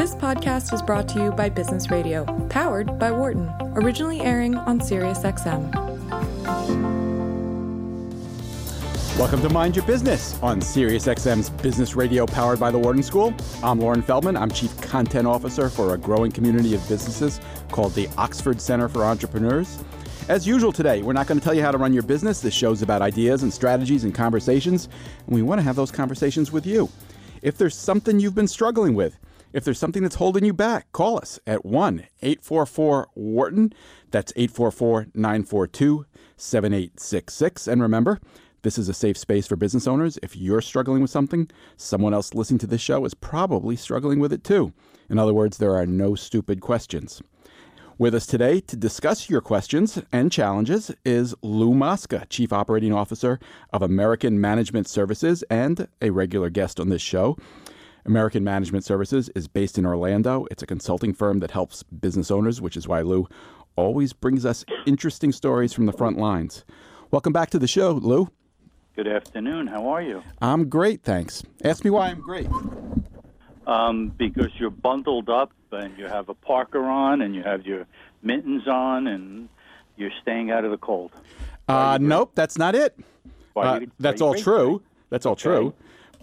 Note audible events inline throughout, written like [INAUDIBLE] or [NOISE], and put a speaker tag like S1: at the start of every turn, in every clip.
S1: This podcast is brought to you by Business Radio, powered by Wharton, originally airing on SiriusXM.
S2: Welcome to Mind Your Business on SiriusXM's Business Radio powered by the Wharton School. I'm Loren Feldman. I'm Chief Content Officer for a growing community of businesses called the Oxford Center for Entrepreneurs. As usual today, we're not going to tell you how to run your business. This show's about ideas and strategies and conversations, and we want to have those conversations with you. If there's something you've been struggling with, if there's something that's holding you back, call us at 1 844 Wharton. That's 844 942 7866. And remember, this is a safe space for business owners. If you're struggling with something, someone else listening to this show is probably struggling with it too. In other words, there are no stupid questions. With us today to discuss your questions and challenges is Lou Mosca, Chief Operating Officer of American Management Services and a regular guest on this show. American Management Services is based in Orlando. It's a consulting firm that helps business owners, which is why Lou always brings us interesting stories from the front lines. Welcome back to the show, Lou.
S3: Good afternoon. How are you?
S2: I'm great, thanks. Ask me why I'm great.
S3: Um, because you're bundled up and you have a parker on and you have your mittens on and you're staying out of the cold.
S2: Uh, nope, that's not it. Uh, that's all true. That's all true.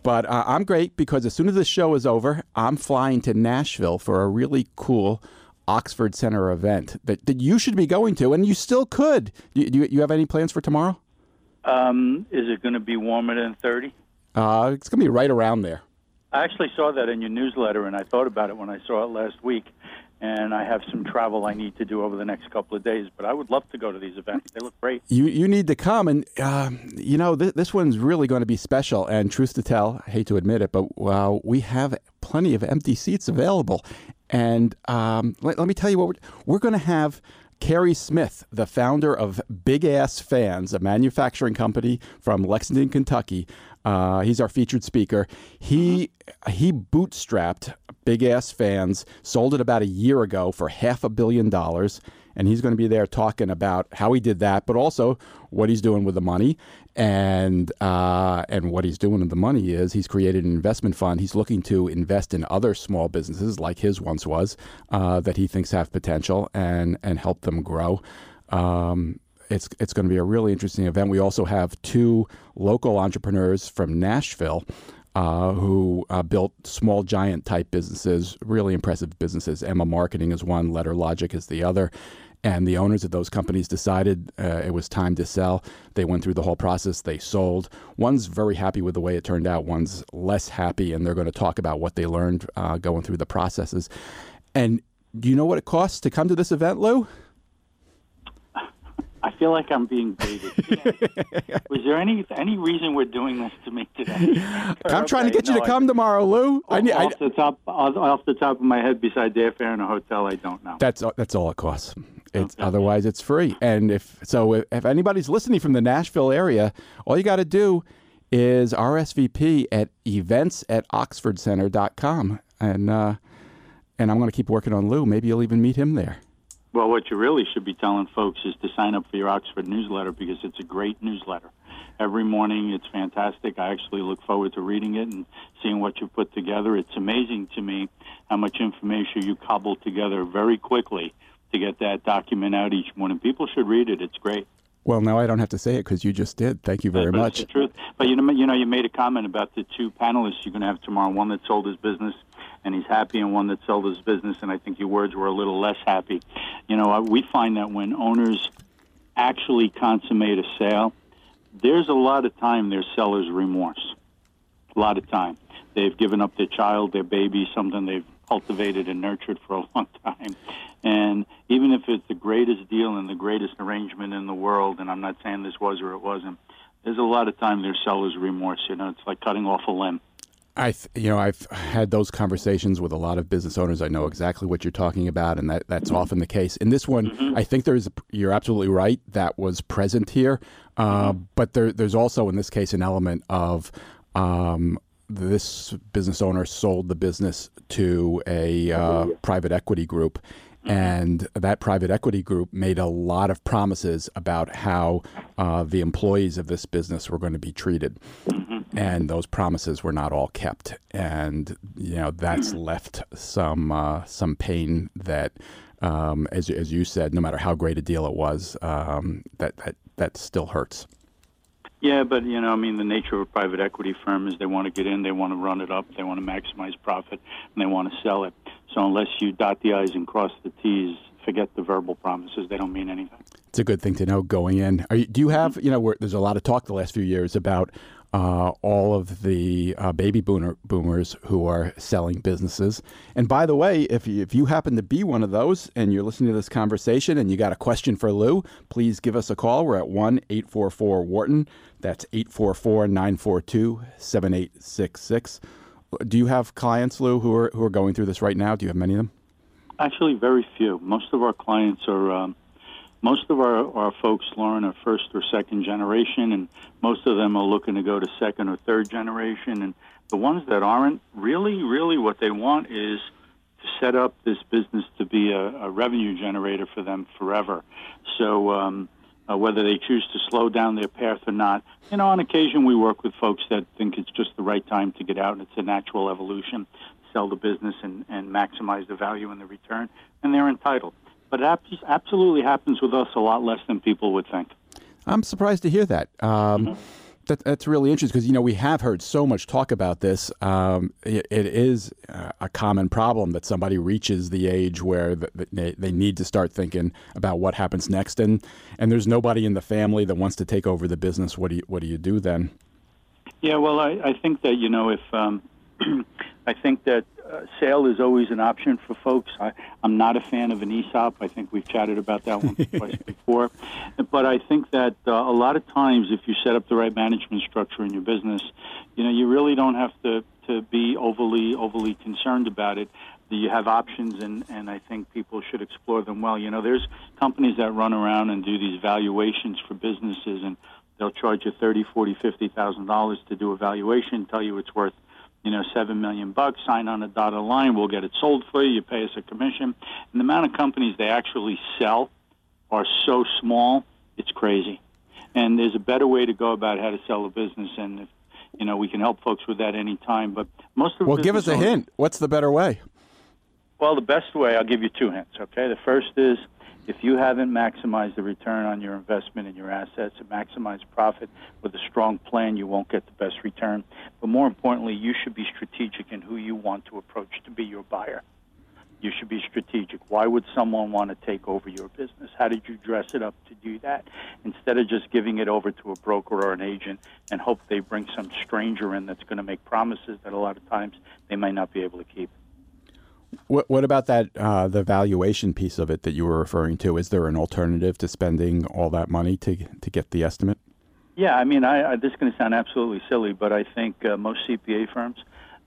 S2: But uh, I'm great because as soon as this show is over, I'm flying to Nashville for a really cool Oxford Center event that, that you should be going to, and you still could. Do you, do you, you have any plans for tomorrow?
S3: Um, is it going to be warmer than 30?
S2: Uh, it's going to be right around there.
S3: I actually saw that in your newsletter, and I thought about it when I saw it last week. And I have some travel I need to do over the next couple of days, but I would love to go to these events. They look great.
S2: You you need to come, and uh, you know th- this one's really going to be special. And truth to tell, I hate to admit it, but uh, we have plenty of empty seats available. And um, let, let me tell you what we're, we're going to have. Carey Smith, the founder of Big Ass Fans, a manufacturing company from Lexington, Kentucky. Uh, he's our featured speaker. He he bootstrapped Big Ass Fans, sold it about a year ago for half a billion dollars, and he's going to be there talking about how he did that, but also what he's doing with the money. And uh, and what he's doing with the money is he's created an investment fund. He's looking to invest in other small businesses like his once was uh, that he thinks have potential and and help them grow. Um, it's it's going to be a really interesting event. We also have two local entrepreneurs from Nashville uh, who uh, built small giant type businesses, really impressive businesses. Emma Marketing is one, Letter Logic is the other. And the owners of those companies decided uh, it was time to sell. They went through the whole process. They sold. One's very happy with the way it turned out. One's less happy, and they're going to talk about what they learned uh, going through the processes. And do you know what it costs to come to this event, Lou?
S3: I feel like I'm being baited. [LAUGHS] Was there any any reason we're doing this to me today?
S2: I'm trying to get you
S3: no,
S2: to
S3: I-
S2: come tomorrow, Lou. I, need- I,
S3: off the top off, off the top of my head, besides airfare and a hotel, I don't know.
S2: That's that's all it costs. It's otherwise it's free. And if so, if, if anybody's listening from the Nashville area, all you got to do is RSVP at events at oxfordcenter.com. and uh, and I'm going to keep working on Lou. Maybe you'll even meet him there.
S3: Well, what you really should be telling folks is to sign up for your Oxford newsletter because it's a great newsletter. Every morning, it's fantastic. I actually look forward to reading it and seeing what you put together. It's amazing to me how much information you cobble together very quickly to get that document out each morning. People should read it. It's great.
S2: Well, now I don't have to say it because you just did. Thank you very
S3: But
S2: much.
S3: The truth. But you know, you know, you made a comment about the two panelists you're going to have tomorrow. One that sold his business and he's happy, and one that sold his business, and I think your words were a little less happy. You know, uh, we find that when owners actually consummate a sale, there's a lot of time there's seller's remorse. A lot of time. They've given up their child, their baby, something they've cultivated and nurtured for a [LAUGHS] long time. And even if it's the greatest deal and the greatest arrangement in the world, and I'm not saying this was or it wasn't, there's a lot of time there's seller's remorse. You know, it's like cutting off a limb.
S2: I, th- you know, I've had those conversations with a lot of business owners. I know exactly what you're talking about, and that, that's often the case. In this one, I think there's, you're absolutely right, that was present here. Uh, But there, there's also, in this case, an element of um, this business owner sold the business to a uh, private equity group. And that private equity group made a lot of promises about how uh, the employees of this business were going to be treated. And those promises were not all kept, and you know that's left some uh, some pain that, um, as as you said, no matter how great a deal it was, um, that that that still hurts.
S3: Yeah, but you know, I mean, the nature of a private equity firm is they want to get in, they want to run it up, they want to maximize profit, and they want to sell it. So unless you dot the i's and cross the t's, forget the verbal promises; they don't mean anything.
S2: It's a good thing to know going in. You, do you have, you know, there's a lot of talk the last few years about uh, all of the uh, baby boomer, boomers who are selling businesses. And by the way, if you, if you happen to be one of those and you're listening to this conversation and you got a question for Lou, please give us a call. We're at 1 844 Wharton. That's 844 942 7866. Do you have clients, Lou, who are, who are going through this right now? Do you have many of them?
S3: Actually, very few. Most of our clients are. Um, most of our, our folks, Loren, are first or second generation, and most of them are looking to go to second or third generation. And the ones that aren't, really, really what they want is to set up this business to be a, a revenue generator for them forever. So, um, uh, whether they choose to slow down their path or not, you know, on occasion we work with folks that think it's just the right time to get out and it's a natural evolution, sell the business and, and maximize the value and the return, and they're entitled but it absolutely happens with us a lot less than people would think.
S2: I'm surprised to hear that. Um, mm-hmm. that that's really interesting because you know we have heard so much talk about this. Um, it, it is a common problem that somebody reaches the age where they, they need to start thinking about what happens next, and and there's nobody in the family that wants to take over the business. What do you what do you do then?
S3: Yeah, well, I, I think that you know if um, [CLEARS THROAT] I think that uh, sale is always an option for folks. I, I'm not a fan of an ESOP. I think we've chatted about that one [LAUGHS] twice before. But I think that uh, a lot of times, if you set up the right management structure in your business, you know, you really don't have to, to be overly overly concerned about it. You have options, and, and I think people should explore them well. You know, there's companies that run around and do these valuations for businesses, and they'll charge you thirty, forty, fifty thousand dollars to do a valuation, tell you it's worth you know, seven million bucks, sign on a dotted line, we'll get it sold for you, you pay us a commission. And the amount of companies they actually sell are so small, it's crazy. And there's a better way to go about how to sell a business, and if, you know, we can help folks with that anytime. But most of
S2: well, give us a hint. What's the better way?
S3: Well, the best way, I'll give you two hints. Okay, the first is if you haven't maximized the return on your investment in your assets and maximized profit with a strong plan, you won't get the best return. But more importantly, you should be strategic in who you want to approach to be your buyer. You should be strategic. Why would someone want to take over your business? How did you dress it up to do that? Instead of just giving it over to a broker or an agent and hope they bring some stranger in that's going to make promises that a lot of times they might not be able to keep.
S2: What, what about that uh, the valuation piece of it that you were referring to? Is there an alternative to spending all that money to to get the estimate?
S3: Yeah, I mean, I, I, this is going to sound absolutely silly, but I think uh, most CPA firms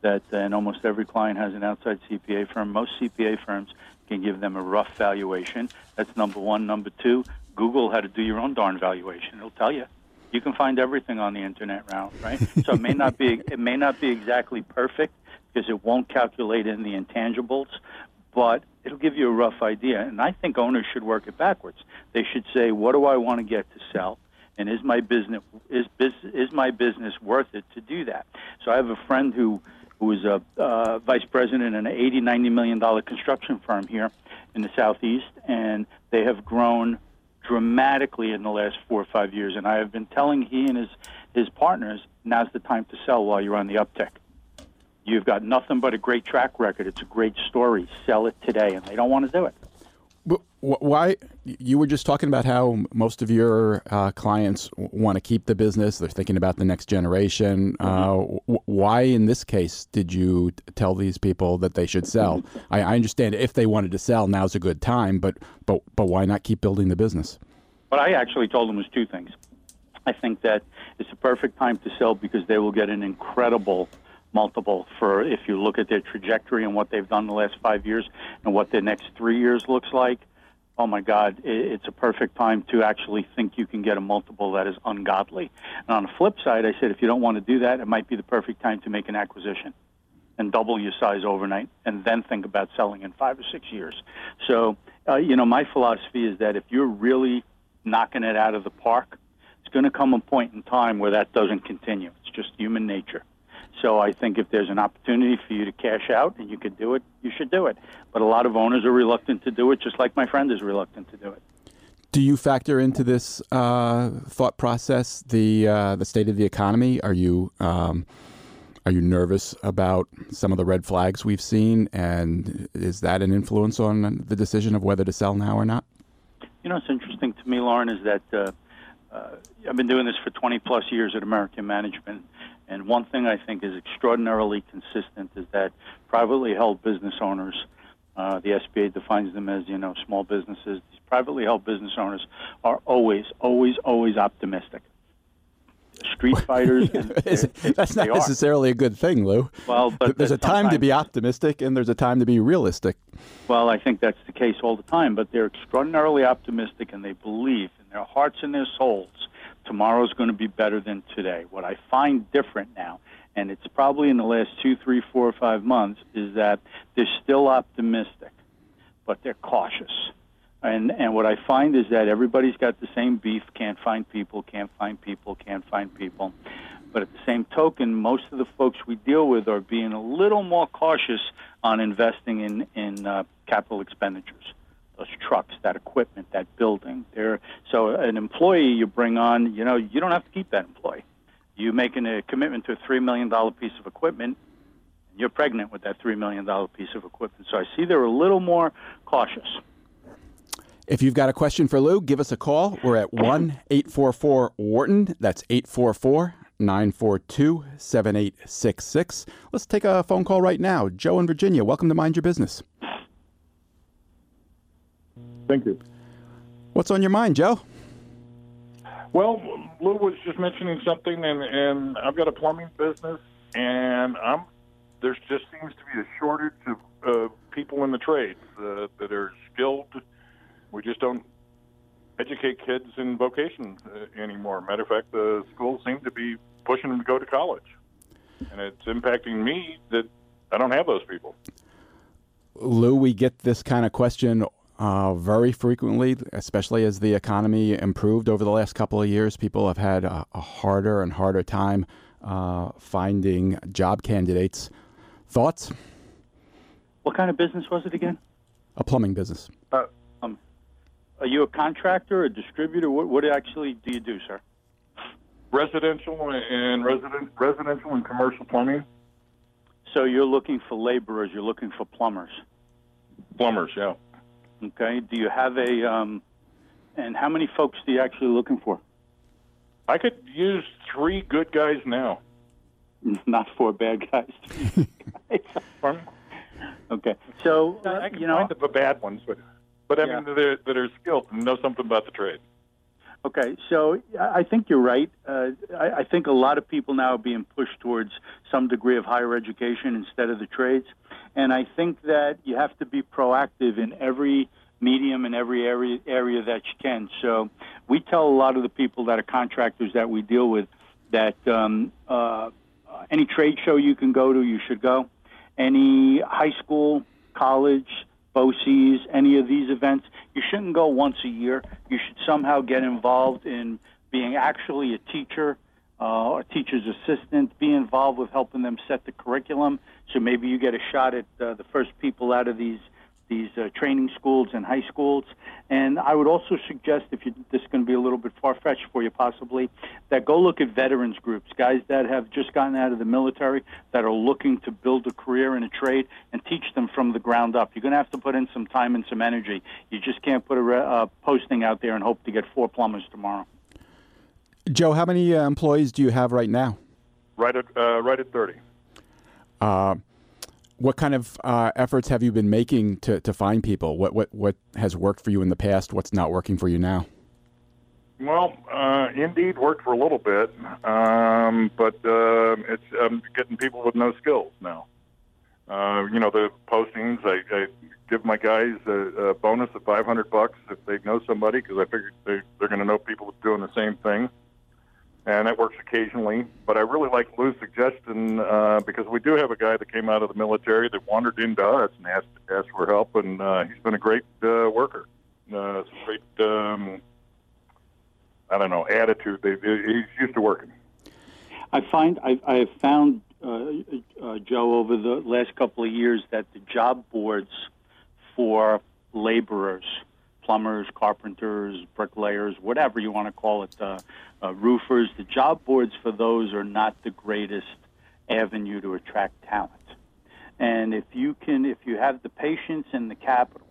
S3: that, and almost every client has an outside CPA firm. Most CPA firms can give them a rough valuation. That's number one. Number two, Google how to do your own darn valuation. It'll tell you. You can find everything on the internet now, right? so it may not be it may not be exactly perfect, because it won't calculate in the intangibles, but it'll give you a rough idea. And I think owners should work it backwards. They should say, what do I want to get to sell? And is my business is is my business worth it to do that? So I have a friend who who is a uh, vice president in an 80 90 million dollar construction firm here in the southeast, and they have grown dramatically in the last four or five years. And I have been telling he and his his partners, now's the time to sell while you're on the uptick. You've got nothing but a great track record. It's a great story. Sell it today, and they don't want to do it.
S2: But Why? You were just talking about how most of your uh, clients want to keep the business. They're thinking about the next generation. Mm-hmm. Uh, why, in this case, did you tell these people that they should sell? [LAUGHS] I, I, understand if they wanted to sell, now's a good time. But but but why not keep building the business?
S3: What I actually told them was two things. I think that it's a perfect time to sell because they will get an incredible multiple for if you look at their trajectory and what they've done the last five years and what their next three years looks like. Oh my God, it's a perfect time to actually think you can get a multiple that is ungodly. And on the flip side, I said if you don't want to do that, it might be the perfect time to make an acquisition and double your size overnight and then think about selling in five or six years. So, uh, you know, my philosophy is that if you're really knocking it out of the park, it's going to come a point in time where that doesn't continue. It's just human nature. So I think if there's an opportunity for you to cash out and you could do it, you should do it. But a lot of owners are reluctant to do it, just like my friend is reluctant to do it.
S2: Do you factor into this uh, thought process the uh, the state of the economy? Are you um, are you nervous about some of the red flags we've seen, and is that an influence on the decision of whether to sell now or not?
S3: You know, what's interesting to me, Loren, is that uh, uh I've been doing this for 20 plus years at American Management, and one thing I think is extraordinarily consistent is that privately held business owners uh, the SBA defines them as you know small businesses. These privately held business owners are always, always, always optimistic. Street [LAUGHS] fighters. [LAUGHS]
S2: that's not necessarily a good thing, Lou. Well, but there's a time to be optimistic and there's a time to be realistic.
S3: Well, I think that's the case all the time. But they're extraordinarily optimistic and they believe in their hearts and their souls tomorrow's going to be better than today. What I find different now and it's probably in the last two, three, four, or five months, is that they're still optimistic, but they're cautious. And and what I find is that everybody's got the same beef: can't find people, can't find people, can't find people. But at the same token, most of the folks we deal with are being a little more cautious on investing in in uh, capital expenditures those trucks, that equipment, that building. There, so an employee you bring on, you know, you don't have to keep that employee you making a commitment to a $3 million piece of equipment, and you're pregnant with that $3 million piece of equipment. So I see they're a little more cautious.
S2: If you've got a question for Lou, give us a call. We're at 1 844 Wharton. That's 844 942 7866. Let's take a phone call right now. Joe in Virginia, welcome to Mind Your Business.
S4: Thank you.
S2: What's on your mind, Joe?
S4: Well, Lou was just mentioning something, and and I've got a plumbing business, and I'm there's just seems to be a shortage of uh, people in the trades uh, that are skilled. We just don't educate kids in vocation uh, anymore. Matter of fact, the schools seem to be pushing them to go to college, and it's impacting me that I don't have those people.
S2: Lou, we get this kind of question uh, very frequently, especially as the economy improved over the last couple of years. People have had a, a harder and harder time uh, finding job candidates. Thoughts?
S3: What kind of business was it again?
S2: A plumbing business.
S3: Uh, um, are you a contractor, a distributor? What, what actually do you do, sir?
S4: Residential and resident, residential and commercial plumbing.
S3: So you're looking for laborers. You're looking for plumbers.
S4: Plumbers, yeah.
S3: Okay. Do you have a, um, and how many folks are you actually looking for?
S4: I could use three good guys now. [LAUGHS]
S3: Not four bad guys. [LAUGHS] Okay. So, uh,
S4: I can
S3: you know,
S4: find the bad ones, but, but I yeah. mean, that are, that are skilled and know something about the trade.
S3: Okay, so I think you're right. Uh, I, I think a lot of people now are being pushed towards some degree of higher education instead of the trades. And I think that you have to be proactive in every medium in every area area that you can. So we tell a lot of the people that are contractors that we deal with that um, uh, any trade show you can go to, you should go. Any high school, college, BOCES, any of these events, you shouldn't go once a year. You should somehow get involved in being actually a teacher, uh, a teacher's assistant, be involved with helping them set the curriculum. So maybe you get a shot at uh, the first people out of these these uh, training schools and high schools. And I would also suggest, if you, this is going to be a little bit far fetched for you possibly, that go look at veterans groups, guys that have just gotten out of the military that are looking to build a career in a trade and teach them from the ground up. You're going to have to put in some time and some energy. You just can't put a uh, posting out there and hope to get four plumbers tomorrow.
S2: Joe, how many uh, employees do you have right now?
S4: Right at uh, right at thirty.
S2: Uh, what kind of uh, efforts have you been making to, to find people? What, what what has worked for you in the past? What's not working for you now?
S4: Well, uh, Indeed worked for a little bit, um, but uh, it's getting people with no skills now. Uh, you know the postings. I, I give my guys a, a bonus of 500 bucks if they know somebody because I figure they, they're going to know people doing the same thing and that works occasionally. But I really like Lou's suggestion uh, because we do have a guy that came out of the military that wandered into us and asked asked for help, and uh, he's been a great uh, worker. Uh, great, um, I don't know, attitude. They, he's used to working.
S3: I find I, I have found uh, uh, Joe over the last couple of years that the job boards for laborers, plumbers, carpenters, bricklayers, whatever you want to call it, uh, uh, roofers, the job boards for those are not the greatest avenue to attract talent. And if you can, if you have the patience and the capital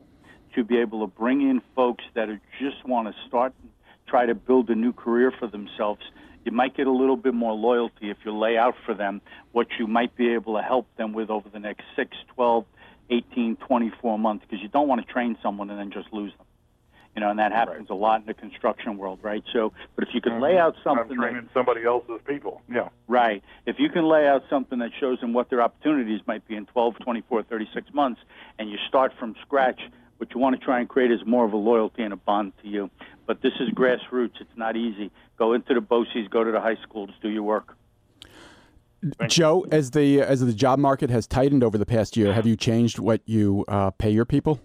S3: to be able to bring in folks that are just want to start, and try to build a new career for themselves, you might get a little bit more loyalty if you lay out for them what you might be able to help them with over the next 6, 12, 18, 24 months, because you don't want to train someone and then just lose them. You know, and that happens right. a lot in the construction world, right? So, but if you can lay out something,
S4: I'm training that, somebody else's people, yeah,
S3: right. If you can lay out something that shows them what their opportunities might be in 12, 24, 36 months, and you start from scratch, what you want to try and create is more of a loyalty and a bond to you. But this is grassroots; it's not easy. Go into the BOCES, go to the high schools, do your work.
S2: Thank Joe, as the as the job market has tightened over the past year, have you changed what you uh, pay your people?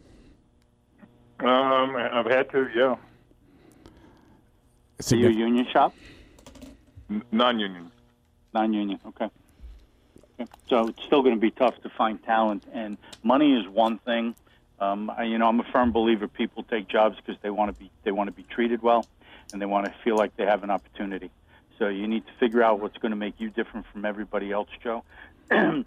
S4: Um, I've had to, yeah.
S3: Are you a union shop?
S4: non-union.
S3: Non-union. Okay. okay. So it's still going to be tough to find talent, and money is one thing. Um, I, you know, I'm a firm believer people take jobs because they want to be they want to be treated well, and they want to feel like they have an opportunity. So you need to figure out what's going to make you different from everybody else, Joe. [CLEARS THROAT] and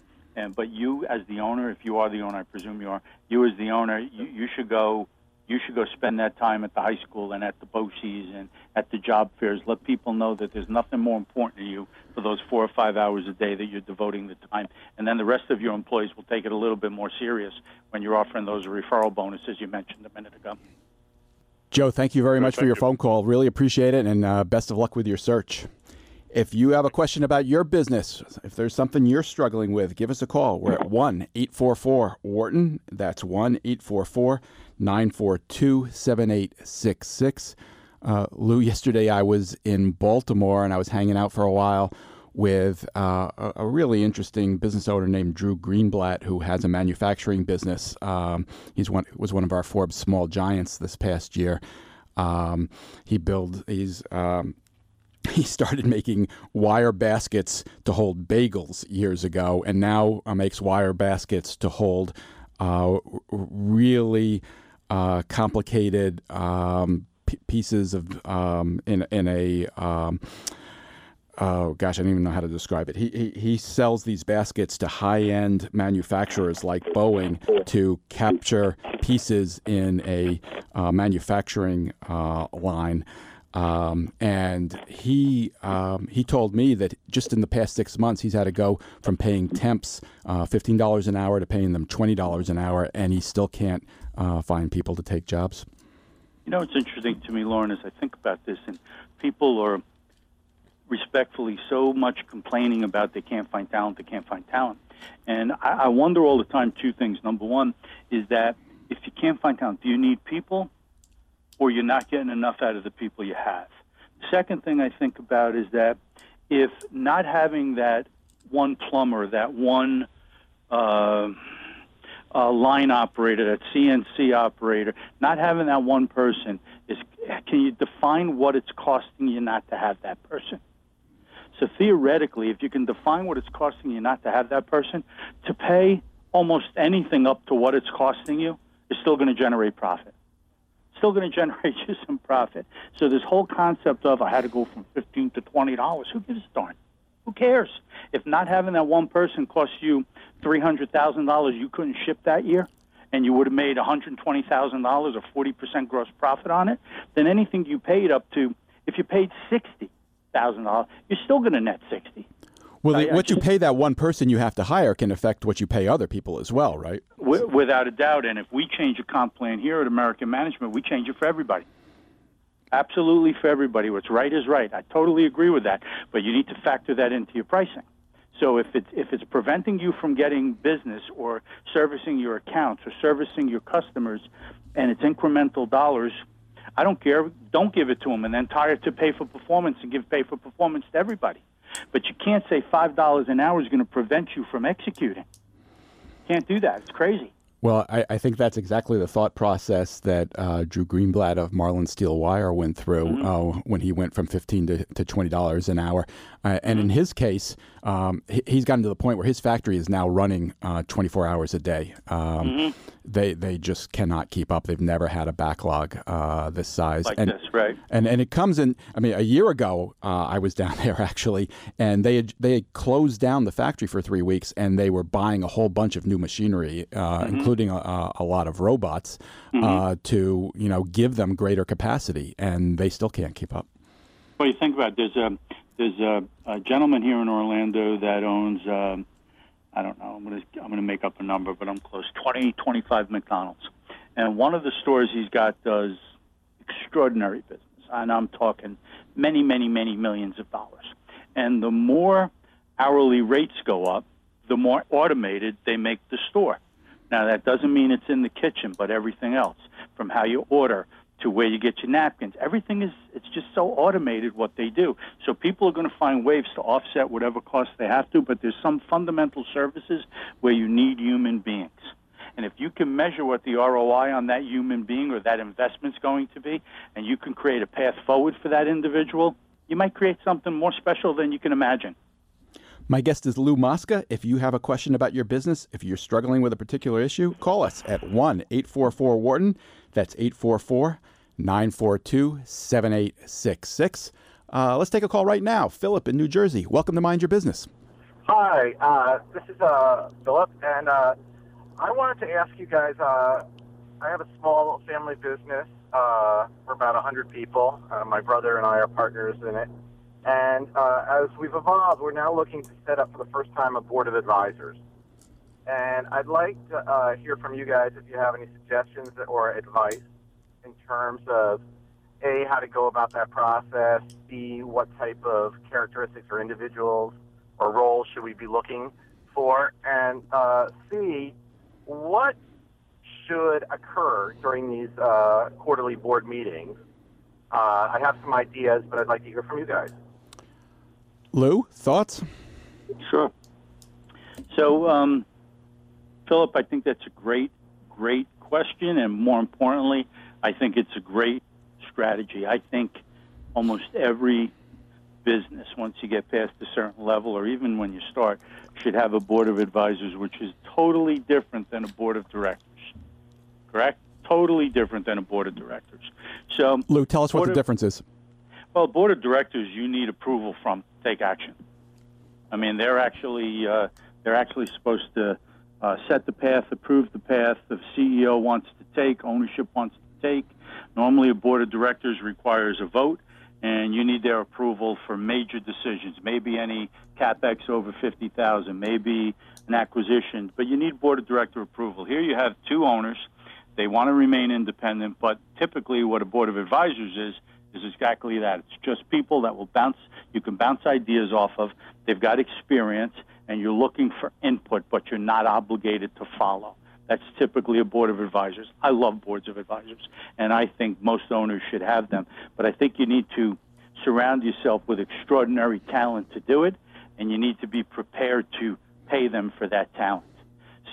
S3: but you, as the owner, if you are the owner, I presume you are. You as the owner, you, you should go you should go spend that time at the high school and at the BOCES and at the job fairs. Let people know that there's nothing more important to you for those four or five hours a day that you're devoting the time. And then the rest of your employees will take it a little bit more serious when you're offering those referral bonuses you mentioned a minute ago.
S2: Joe, thank you very much for your phone call. Really appreciate it, and uh, best of luck with your search. If you have a question about your business, if there's something you're struggling with, give us a call. We're at 1 844 Wharton. That's 1 844 942 7866. Uh, Lou, [LAUGHS] yesterday I was in Baltimore and I was hanging out for a while with uh, a, really interesting business owner named Drew Greenblatt, who has a manufacturing business. Um, he's one was one of our Forbes Small Giants this past year. Um, he built he's um, [LAUGHS] he started making wire baskets to hold bagels years ago, and now uh, makes wire baskets to hold uh, really uh, complicated um, p- pieces of um, in in a um, oh gosh, I don't even know how to describe it. He, he, he sells these baskets to high end manufacturers like Boeing to capture pieces in a uh, manufacturing uh, line. Um, and he um, he told me that just in the past six months he's had to go from paying temps uh, fifteen dollars an hour to paying them twenty dollars an hour, and he still can't uh, find people to take jobs.
S3: You know, it's interesting to me, Loren, as I think about this, and people are respectfully so much complaining about they can't find talent, they can't find talent, and I, I wonder all the time two things. Number one is that if you can't find talent, do you need people? Or you're not getting enough out of the people you have. The second thing I think about is that if not having that one plumber, that one uh, uh, line operator, that CNC operator, not having that one person is, can you define what it's costing you not to have that person? So theoretically, if you can define what it's costing you not to have that person, to pay almost anything up to what it's costing you is still going to generate profit still going to generate [LAUGHS] you some profit. So this whole concept of I had to go from fifteen to twenty dollars, who gives a darn? Who cares? If not having that one person cost you three hundred thousand dollars, you couldn't ship that year, and you would have made one hundred twenty thousand dollars or forty percent gross profit on it. Then anything you paid up to, if you paid sixty thousand dollars, you're still going to net sixty.
S2: Well, the, what you pay that one person you have to hire can affect what you pay other people as well, right?
S3: without a doubt. And if we change a comp plan here at American Management, we change it for everybody. Absolutely for everybody. What's right is right. I totally agree with that. But you need to factor that into your pricing. So if it's if it's preventing you from getting business or servicing your accounts or servicing your customers, and it's incremental dollars, I don't care. Don't give it to them, and then tire to pay for performance and give pay for performance to everybody. But you can't say $5 an hour is going to prevent you from executing. Can't do that. It's crazy.
S2: Well, I, I, think that's exactly the thought process that uh, Drew Greenblatt of Marlin Steel Wire went through mm-hmm. uh, when he went from fifteen to, to twenty dollars an hour. Uh, and mm-hmm. in his case, um, he, he's gotten to the point where his factory is now running uh, twenty four hours a day. Um, mm-hmm. They they just cannot keep up. They've never had a backlog uh, this size.
S3: Like
S2: and,
S3: this, right?
S2: And and it comes in. I mean, a year ago, uh, I was [LAUGHS] down there actually, and they had, they had closed down the factory for three weeks, and they were buying a whole bunch of new machinery, mm-hmm including a, a lot of robots, mm-hmm. uh, to you know give them greater capacity, and they still can't keep up.
S3: Well, you think about it, there's a there's a, a gentleman here in Orlando that owns um, I don't know. I'm gonna I'm gonna make up a number, but I'm close. 20 25 McDonald's, and one of the stores he's got does extraordinary business, and I'm talking many many many millions of dollars, and the more hourly rates go up, the more automated they make the store. Now, that doesn't mean it's in the kitchen, but everything else, from how you order to where you get your napkins, everything is, it's just so automated what they do. So people are going to find ways to offset whatever costs they have to, but there's some fundamental services where you need human beings. And if you can measure what the ROI on that human being or that investment's going to be, and you can create a path forward for that individual, you might create something more special than you can imagine.
S2: My guest is Lou Mosca. If you have a question about your business, if you're struggling with a particular issue, call us at 1 844 Wharton. That's 844 942 7866. Uh, let's take a call right now. Philip in New Jersey. Welcome to Mind Your Business.
S5: Hi, uh, this is uh, Philip, and uh, I wanted to ask you guys. Uh, I have a small family business. Uh, we're about 100 people. my brother and I are partners in it. And uh, as we've evolved, we're now looking to set up for the first time a board of advisors. And I'd like to uh, hear from you guys if you have any suggestions or advice in terms of A, how to go about that process, B, what type of characteristics or individuals or roles should we be looking for, and uh, C, what should occur during these uh, quarterly board meetings. Uh, I have some ideas, but I'd like to hear from you guys.
S2: Lou, thoughts?
S3: Sure. So, um, Philip, I think that's a great, great question, and more importantly, I think it's a great strategy. I think almost every business, once you get past a certain level, or even when you start, should have a board of advisors, which is totally different than a board of directors. Correct? Totally different than a board of directors. So,
S2: Lou, tell us what the of, difference is.
S3: Well, board of directors, you need approval from take action. I mean, they're actually uh, they're actually supposed to uh, set the path, approve the path the CEO wants to take, ownership wants to take. Normally, a board of directors requires a vote, and you need their approval for major decisions. Maybe any capex over fifty thousand, maybe an acquisition, but you need board of director approval. Here, you have two owners. They want to remain independent, but typically, what a board of advisors is is exactly that. It's just people that will bounce, you can bounce ideas off of. They've got experience, and you're looking for input, but you're not obligated to follow. That's typically a board of advisors. I love boards of advisors, and I think most owners should have them. But I think you need to surround yourself with extraordinary talent to do it, and you need to be prepared to pay them for that talent.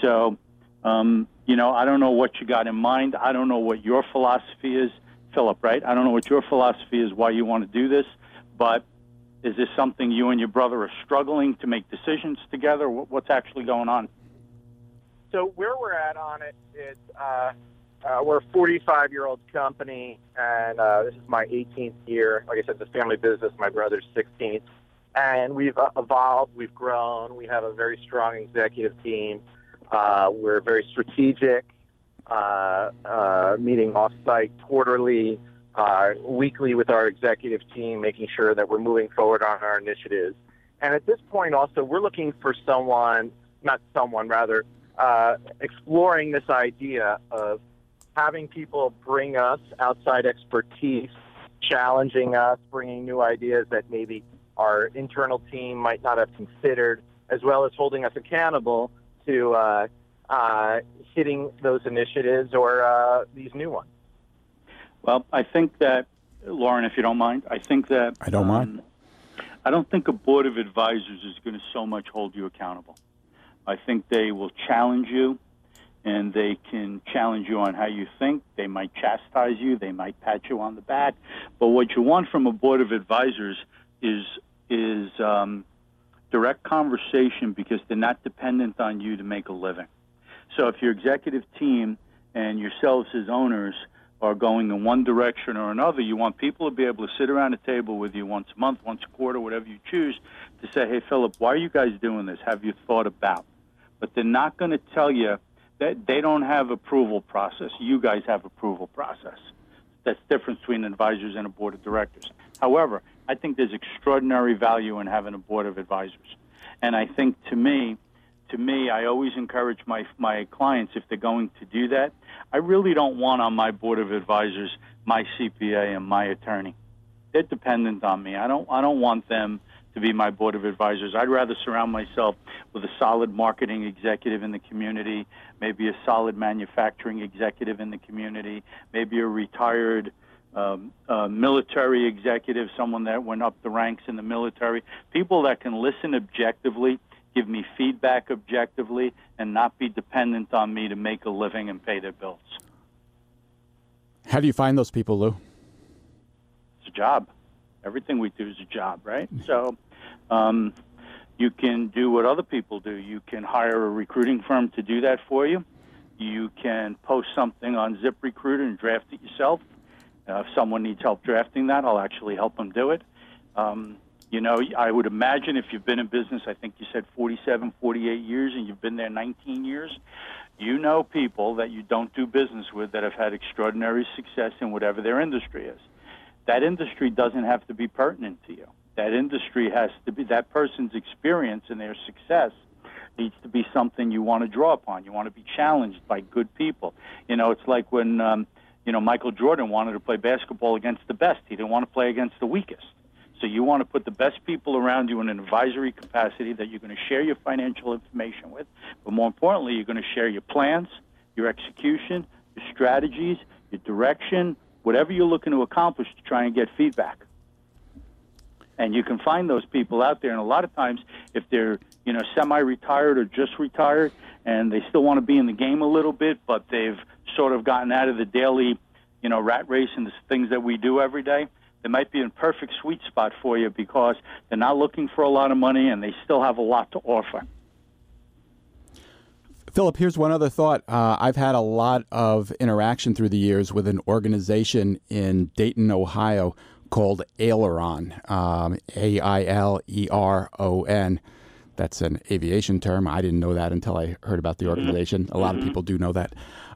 S3: So, um, you know, I don't know what you got in mind. I don't know what your philosophy is. Philip, right? I don't know what your philosophy is, why you want to do this, but is this something you and your brother are struggling to make decisions together? What's actually going on?
S5: So where we're at on it is uh, uh, we're a 45 year old company, and uh, this is my 18th year. Like I said, the family business. My brother's 16th, and we've uh, evolved. We've grown. We have a very strong executive team. Uh, we're very strategic meeting offsite quarterly, uh, weekly with our executive team, making sure that we're moving forward on our initiatives. And at this point, also, we're looking for someone, not someone, rather, uh, exploring this idea of having people bring us outside expertise, challenging us, bringing new ideas that maybe our internal team might not have considered, as well as holding us accountable to uh, uh, hitting those initiatives or uh, these new ones?
S3: Well, I think that, Loren, if you don't mind, I think that.
S2: I don't um, mind.
S3: I don't think a board of advisors is going to so much hold you accountable. I think they will challenge you and they can challenge you on how you think. They might chastise you. They might pat you on the back. But what you want from a board of advisors is is um, direct conversation because they're not dependent on you to make a living. So if your executive team and yourselves as owners are going in one direction or another, you want people to be able to sit around a table with you once a month, once a quarter, whatever you choose, to say, "Hey, Philip, why are you guys doing this? Have you thought about?" But they're not going to tell you that they don't have approval process. You guys have approval process. That's difference between advisors and a board of directors. However, I think there's extraordinary value in having a board of advisors, and I think to me, to me, I always encourage my my clients if they're going to do that. I really don't want on my board of advisors my CPA and my attorney. They're dependent on me. I don't I don't want them to be my board of advisors. I'd rather surround myself with a solid marketing executive in the community, maybe a solid manufacturing executive in the community, maybe a retired um, military executive, someone that went up the ranks in the military, people that can listen objectively, give me feedback objectively, and not be dependent on me to make a living and pay their bills.
S2: How do you find those people, Lou?
S3: It's a job. Everything we do is a job, right? So um, you can do what other people do. You can hire a recruiting firm to do that for you. You can post something on ZipRecruiter and draft it yourself. Uh, if someone needs help drafting that, I'll actually help them do it. Um, you know, I would imagine if you've been in business, I think you said 47, 48 years, and you've been there 19 years, you know people that you don't do business with that have had extraordinary success in whatever their industry is. That industry doesn't have to be pertinent to you. That industry has to be, that person's experience and their success needs to be something you want to draw upon. You want to be challenged by good people. You know, it's like when, um, you know, Michael Jordan wanted to play basketball against the best. He didn't want to play against the weakest. So you want to put the best people around you in an advisory capacity that you're going to share your financial information with, but more importantly, you're going to share your plans, your execution, your strategies, your direction, whatever you're looking to accomplish to try and get feedback. And you can find those people out there, and a lot of times, if they're you know semi-retired or just retired, and they still want to be in the game a little bit, but they've sort of gotten out of the daily, you know, rat race and the things that we do every day they might be in perfect sweet spot for you because they're not looking for a lot of money and they still have a lot to offer.
S2: Philip, here's one other thought. Uh, I've had a lot of interaction through the years with an organization in Dayton, Ohio called Aileron, um, A I L E R O N. That's an aviation term. I didn't know that until I heard about the mm-hmm. organization. A lot of mm-hmm. people do know that.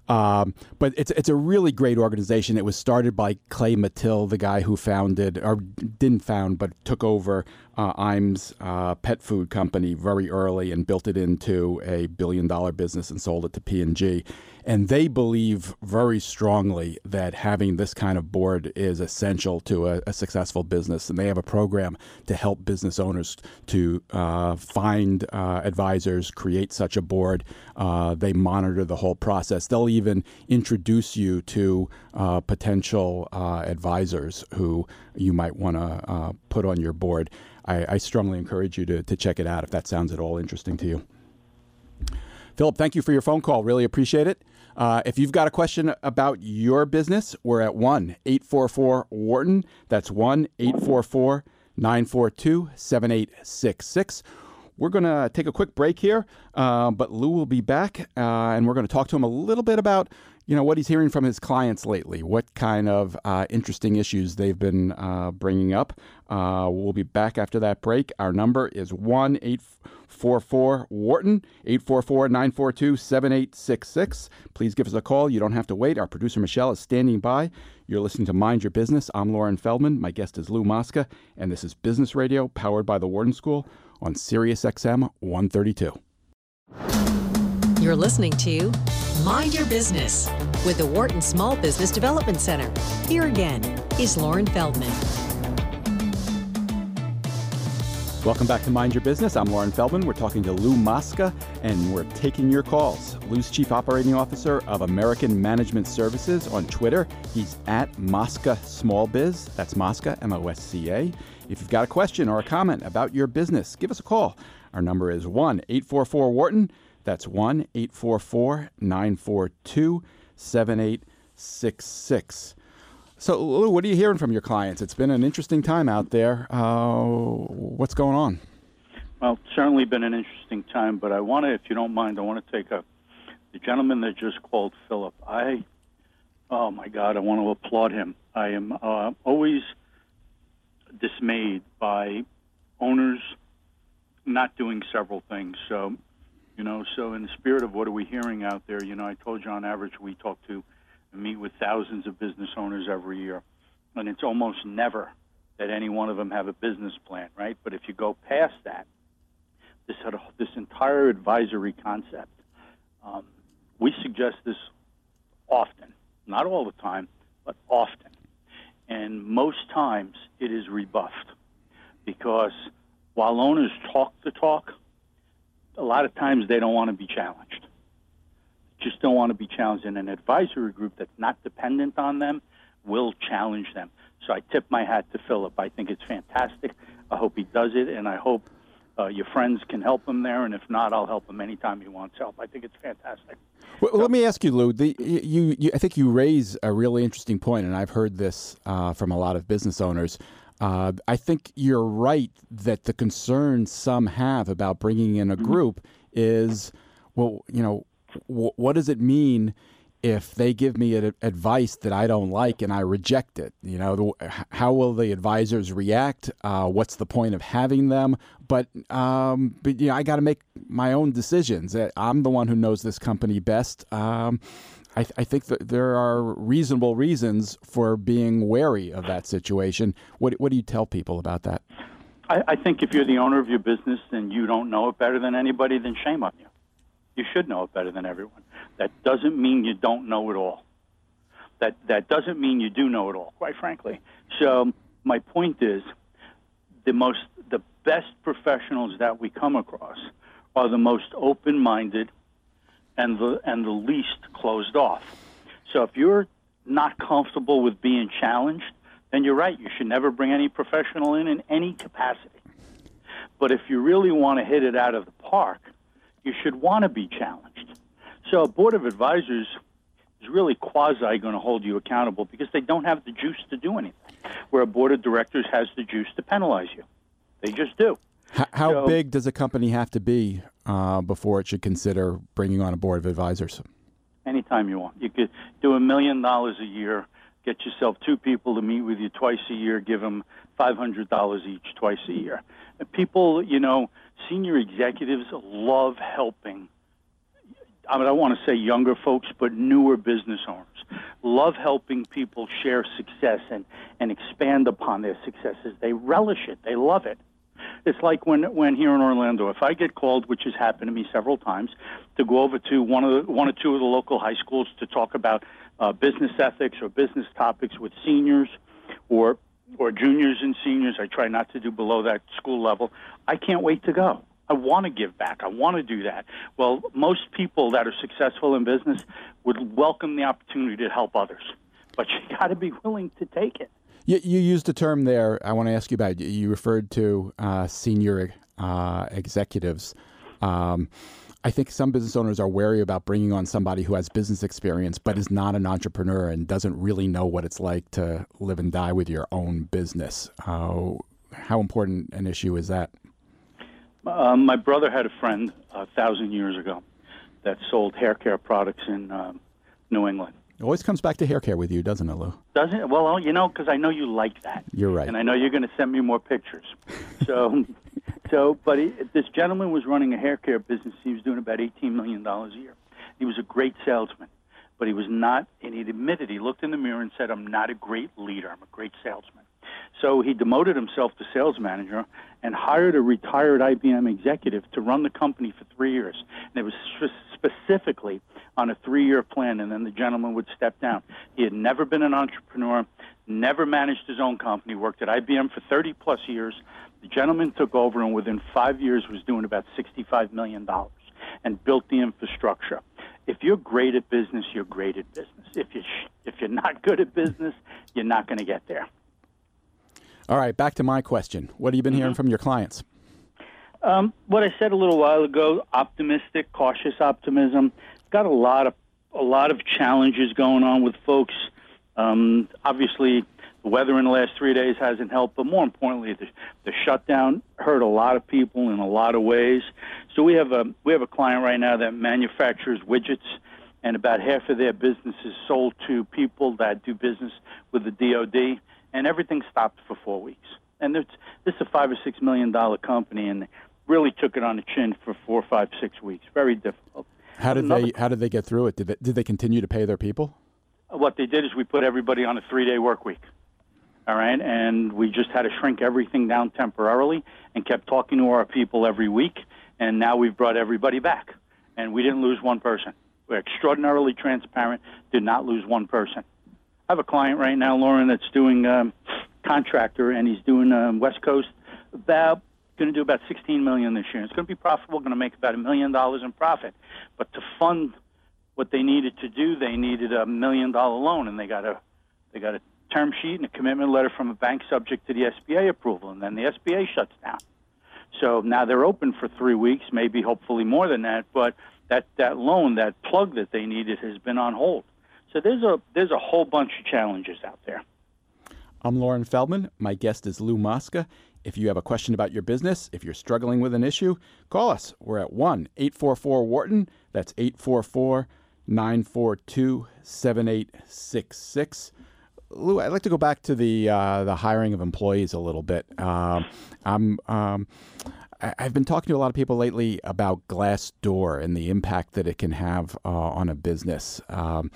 S2: Um, but it's it's a really great organization. It was started by Clay Mathile, the guy who founded or didn't found but took over uh, Iams uh, pet food company very early and built it into a billion dollar business and sold it to P and G. And they believe very strongly that having this kind of board is essential to a, a successful business. And they have a program to help business owners to uh, find uh, advisors, create such a board. Uh, they monitor the whole process. They'll even introduce you to uh, potential uh, advisors who you might want to uh, put on your board. I, I strongly encourage you to, to check it out if that sounds at all interesting to you. Philip, thank you for your phone call. Really appreciate it. Uh, if you've got a question about your business, we're at 1 844 Wharton. That's 1 844 942 7866. We're going to take a quick break here, uh, but Lou will be back, uh, and we're going to talk to him a little bit about you know what he's hearing from his clients lately, what kind of uh, interesting issues they've been uh, bringing up. Uh, we'll be back after that break. Our number is 1-844-WHARTON, 844-942-7866. Please give us a call. You don't have to wait. Our producer Michelle is standing by. You're listening to Mind Your Business. I'm Loren Feldman. My guest is Lou Mosca, and this is Business Radio powered by the Wharton School on Sirius XM 132.
S6: You're listening to Mind Your Business with the Wharton Small Business Development Center. Here again is Loren Feldman.
S2: Welcome back to Mind Your Business. I'm Loren Feldman. We're talking to Lou Mosca, and we're taking your calls. Lou's Chief Operating Officer of American Management Services on Twitter. He's at Mosca Small Biz. That's Mosca, M O S C A. If you've got a question or a comment about your business, give us a call. Our number is 1 844 Wharton. That's 1 844 942 7866. So, Lou, what are you hearing from your clients? It's been an interesting time out there. Uh, what's going on?
S3: Well, it's certainly been an interesting time, but I want to, if you don't mind, I want to take a the gentleman that just called Philip. I, oh my God, I want to applaud him. I am uh, always dismayed by owners not doing several things. So, you know, so in the spirit of what are we hearing out there, you know, I told you on average we talk to meet with thousands of business owners every year, and it's almost never that any one of them have a business plan, right? But if you go past that, this this entire advisory concept, um, we suggest this often, not all the time, but often, and most times it is rebuffed because while owners talk the talk, a lot of times they don't want to be challenged just don't want to be challenged. And an advisory group that's not dependent on them will challenge them. So I tip my hat to Philip. I think it's fantastic. I hope he does it, and I hope uh, your friends can help him there. And if not, I'll help him anytime he wants help. I think it's fantastic.
S2: Well, so, let me ask you, Lou. The, you, you, I think you raise a really interesting point, and I've heard this uh, from a lot of business owners. Uh, I think you're right that the concern some have about bringing in a mm-hmm. group is, well, you know, what does it mean if they give me a, advice that I don't like and I reject it? You know, the, how will the advisors react? Uh, what's the point of having them? But, um, but you know, I got to make my own decisions. Uh, I'm the one who knows this company best. Um, I, th- I, think that there are reasonable reasons for being wary of that situation. What, what do you tell people about that?
S3: I, I think if you're the owner of your business and you don't know it better than anybody, then shame on you. You should know it better than everyone. That doesn't mean you don't know it all. That that doesn't mean you do know it all, quite frankly. So my point is, the most the best professionals that we come across are the most open-minded and the and the least closed off. So if you're not comfortable with being challenged, then you're right. You should never bring any professional in in any capacity. But if you really want to hit it out of the park, you should want to be challenged. So a board of advisors is really quasi going to hold you accountable because they don't have the juice to do anything, where a board of directors has the juice to penalize you. They just do.
S2: How, how so, big does a company have to be uh, before it should consider bringing on a board of advisors?
S3: Anytime you want. You could do a million dollars a year, get yourself two people to meet with you twice a year, give them $500 each twice a year. And people, you know, senior executives love helping. I mean, I want to say younger folks, but newer business owners love helping people share success and, and expand upon their successes. They relish it. They love it. It's like when when here in Orlando, if I get called, which has happened to me several times, to go over to one of the, one or two of the local high schools to talk about uh, business ethics or business topics with seniors, or or juniors and seniors. I try not to do below that school level. I can't wait to go. I want to give back. I want to do that. Well, most people that are successful in business would welcome the opportunity to help others, but you [LAUGHS] got to be willing to take it.
S2: You, you, used a term there. I want to ask you about. You referred to uh, senior uh, executives. Um, I think some business owners are wary about bringing on somebody who has business experience but is not an entrepreneur and doesn't really know what it's like to live and die with your own business. Uh, how important an issue is that?
S3: Um, my brother had a friend a thousand years ago that sold hair care products in um, New England.
S2: It always comes back to hair care with you, doesn't it, Lou?
S3: Doesn't it? Well, you know, because I know you like that.
S2: You're right.
S3: And I know you're going to send me more pictures. So [LAUGHS] so, but he, this gentleman was running a hair care business. He was doing about $18 million a year. He was a great salesman, but he was not, and he admitted, he looked in the mirror and said, I'm not a great leader. I'm a great salesman. So he demoted himself to sales manager and hired a retired IBM executive to run the company for three years. And it was specifically on a three year plan, and then the gentleman would step down. He had never been an entrepreneur, never managed his own company, worked at IBM for 30 plus years, the gentleman took over and within five years was doing about $65 million and built the infrastructure. If you're great at business, you're great at business. If, you if you're not [LAUGHS] good at business, you're not going to get there.
S2: All right, back to my question. What have you been mm-hmm. hearing from your clients?
S3: Um, what I said a little while ago: optimistic, cautious optimism. Got a lot of a lot of challenges going on with folks. Um, obviously, the weather in the last three days hasn't helped, but more importantly, the, the shutdown hurt a lot of people in a lot of ways. So we have a we have a client right now that manufactures widgets, and about half of their business is sold to people that do business with the DoD, and everything stopped for four weeks. And this this is a five or six million dollar company, and really took it on the chin for four, five, six weeks. Very difficult.
S2: How did they How did they get through it? Did they, did they continue to pay their people?
S3: What they did is we put everybody on a three day work week. All right, and we just had to shrink everything down temporarily and kept talking to our people every week. And now we've brought everybody back, and we didn't lose one person. We're extraordinarily transparent. Did not lose one person. I have a client right now, Loren, that's doing um, contractor, and he's doing um, West Coast. About going to do about 16 million this year. It's going to be profitable. Going to make about a million dollars in profit. But to fund what they needed to do, they needed a million dollar loan, and they got a they got a term sheet and a commitment letter from a bank subject to the SBA approval, and then the SBA shuts down. So now they're open for three weeks, maybe hopefully more than that, but that, that loan, that plug that they needed has been on hold. So there's a there's a whole bunch of challenges out there.
S2: I'm Loren Feldman. My guest is Lou Mosca. If you have a question about your business, if you're struggling with an issue, call us. We're at 1 844 Wharton. That's 844 942 7866. Lou, I'd like to go back to the uh, the hiring of employees a little bit. Um, I'm um, I, have been talking to a lot of people lately about Glassdoor and the impact that it can have uh, on a business. Um,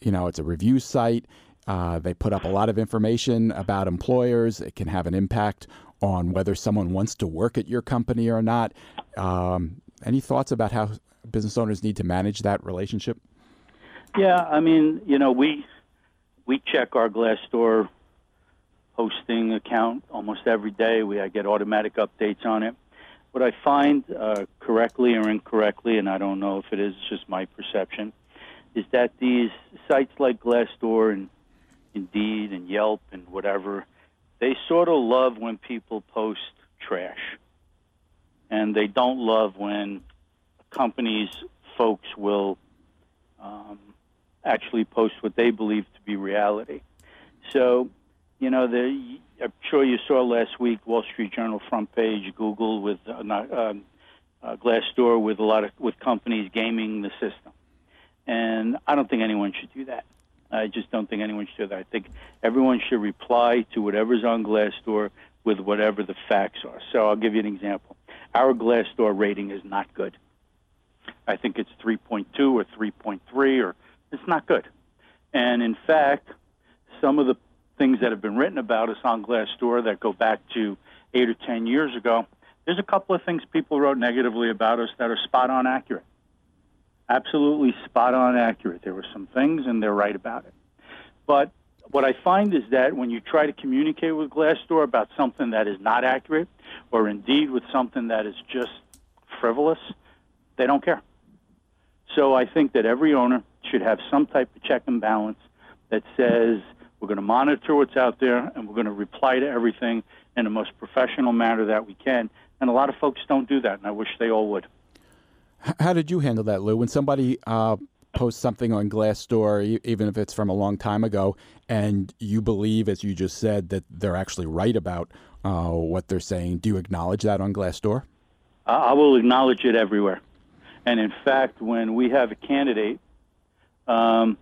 S2: you know, it's a review site. Uh, they put up a lot of information about employers. It can have an impact on whether someone wants to work at your company or not. Um, any thoughts about how business owners need to manage that relationship?
S3: Yeah, I mean, you know, we we check our Glassdoor hosting account almost every day. We I get automatic updates on it. What I find uh, correctly or incorrectly, and I don't know if it is just my perception, is that these sites like Glassdoor and Indeed and Yelp and whatever, they sort of love when people post trash, and they don't love when companies folks will um, actually post what they believe to be reality. So, you know, the, I'm sure you saw last week Wall Street Journal front page, Google with uh, um, uh, Glassdoor with a lot of with companies gaming the system, and I don't think anyone should do that. I just don't think anyone should do that. I think everyone should reply to whatever's on Glassdoor with whatever the facts are. So I'll give you an example. Our Glassdoor rating is not good. I think it's 3.2 or 3.3 or it's not good. And in fact, some of the things that have been written about us on Glassdoor that go back to eight or ten years ago, there's a couple of things people wrote negatively about us that are spot on accurate. Absolutely spot on accurate. There were some things, and they're right about it. But what I find is that when you try to communicate with Glassdoor about something that is not accurate, or indeed with something that is just frivolous, they don't care. So I think that every owner should have some type of check and balance that says we're going to monitor what's out there and we're going to reply to everything in the most professional manner that we can. And a lot of folks don't do that, and I wish they all would.
S2: How did you handle that, Lou? When somebody uh, posts something on Glassdoor, even if it's from a long time ago, and you believe, as you just said, that they're actually right about uh, what they're saying, do you acknowledge that on Glassdoor?
S3: I will acknowledge it everywhere. And in fact, when we have a candidate um,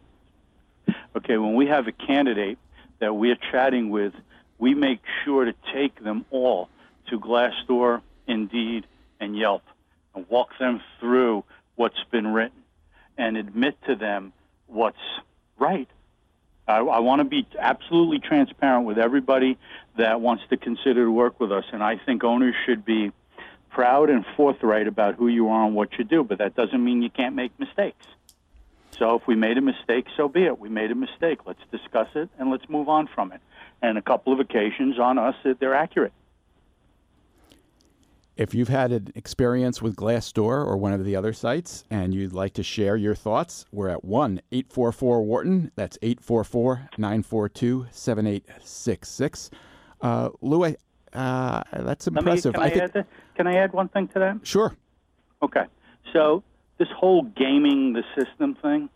S3: okay, when we have a candidate that we're chatting with, we make sure to take them all to Glassdoor, Indeed, and Yelp and walk them through what's been written and admit to them what's right. I, I want to be absolutely transparent with everybody that wants to consider to work with us, and I think owners should be proud and forthright about who you are and what you do, but that doesn't mean you can't make mistakes. So if we made a mistake, so be it. We made a mistake. Let's discuss it and let's move on from it. And a couple of occasions on us, they're accurate.
S2: If you've had an experience with Glassdoor or one of the other sites and you'd like to share your thoughts, we're at 1 844 Wharton. That's 844 942 7866. Uh, Lou, uh, that's impressive.
S3: Me, I,
S2: think,
S3: can I add one thing to that?
S2: Sure.
S3: Okay. So this whole gaming the system thing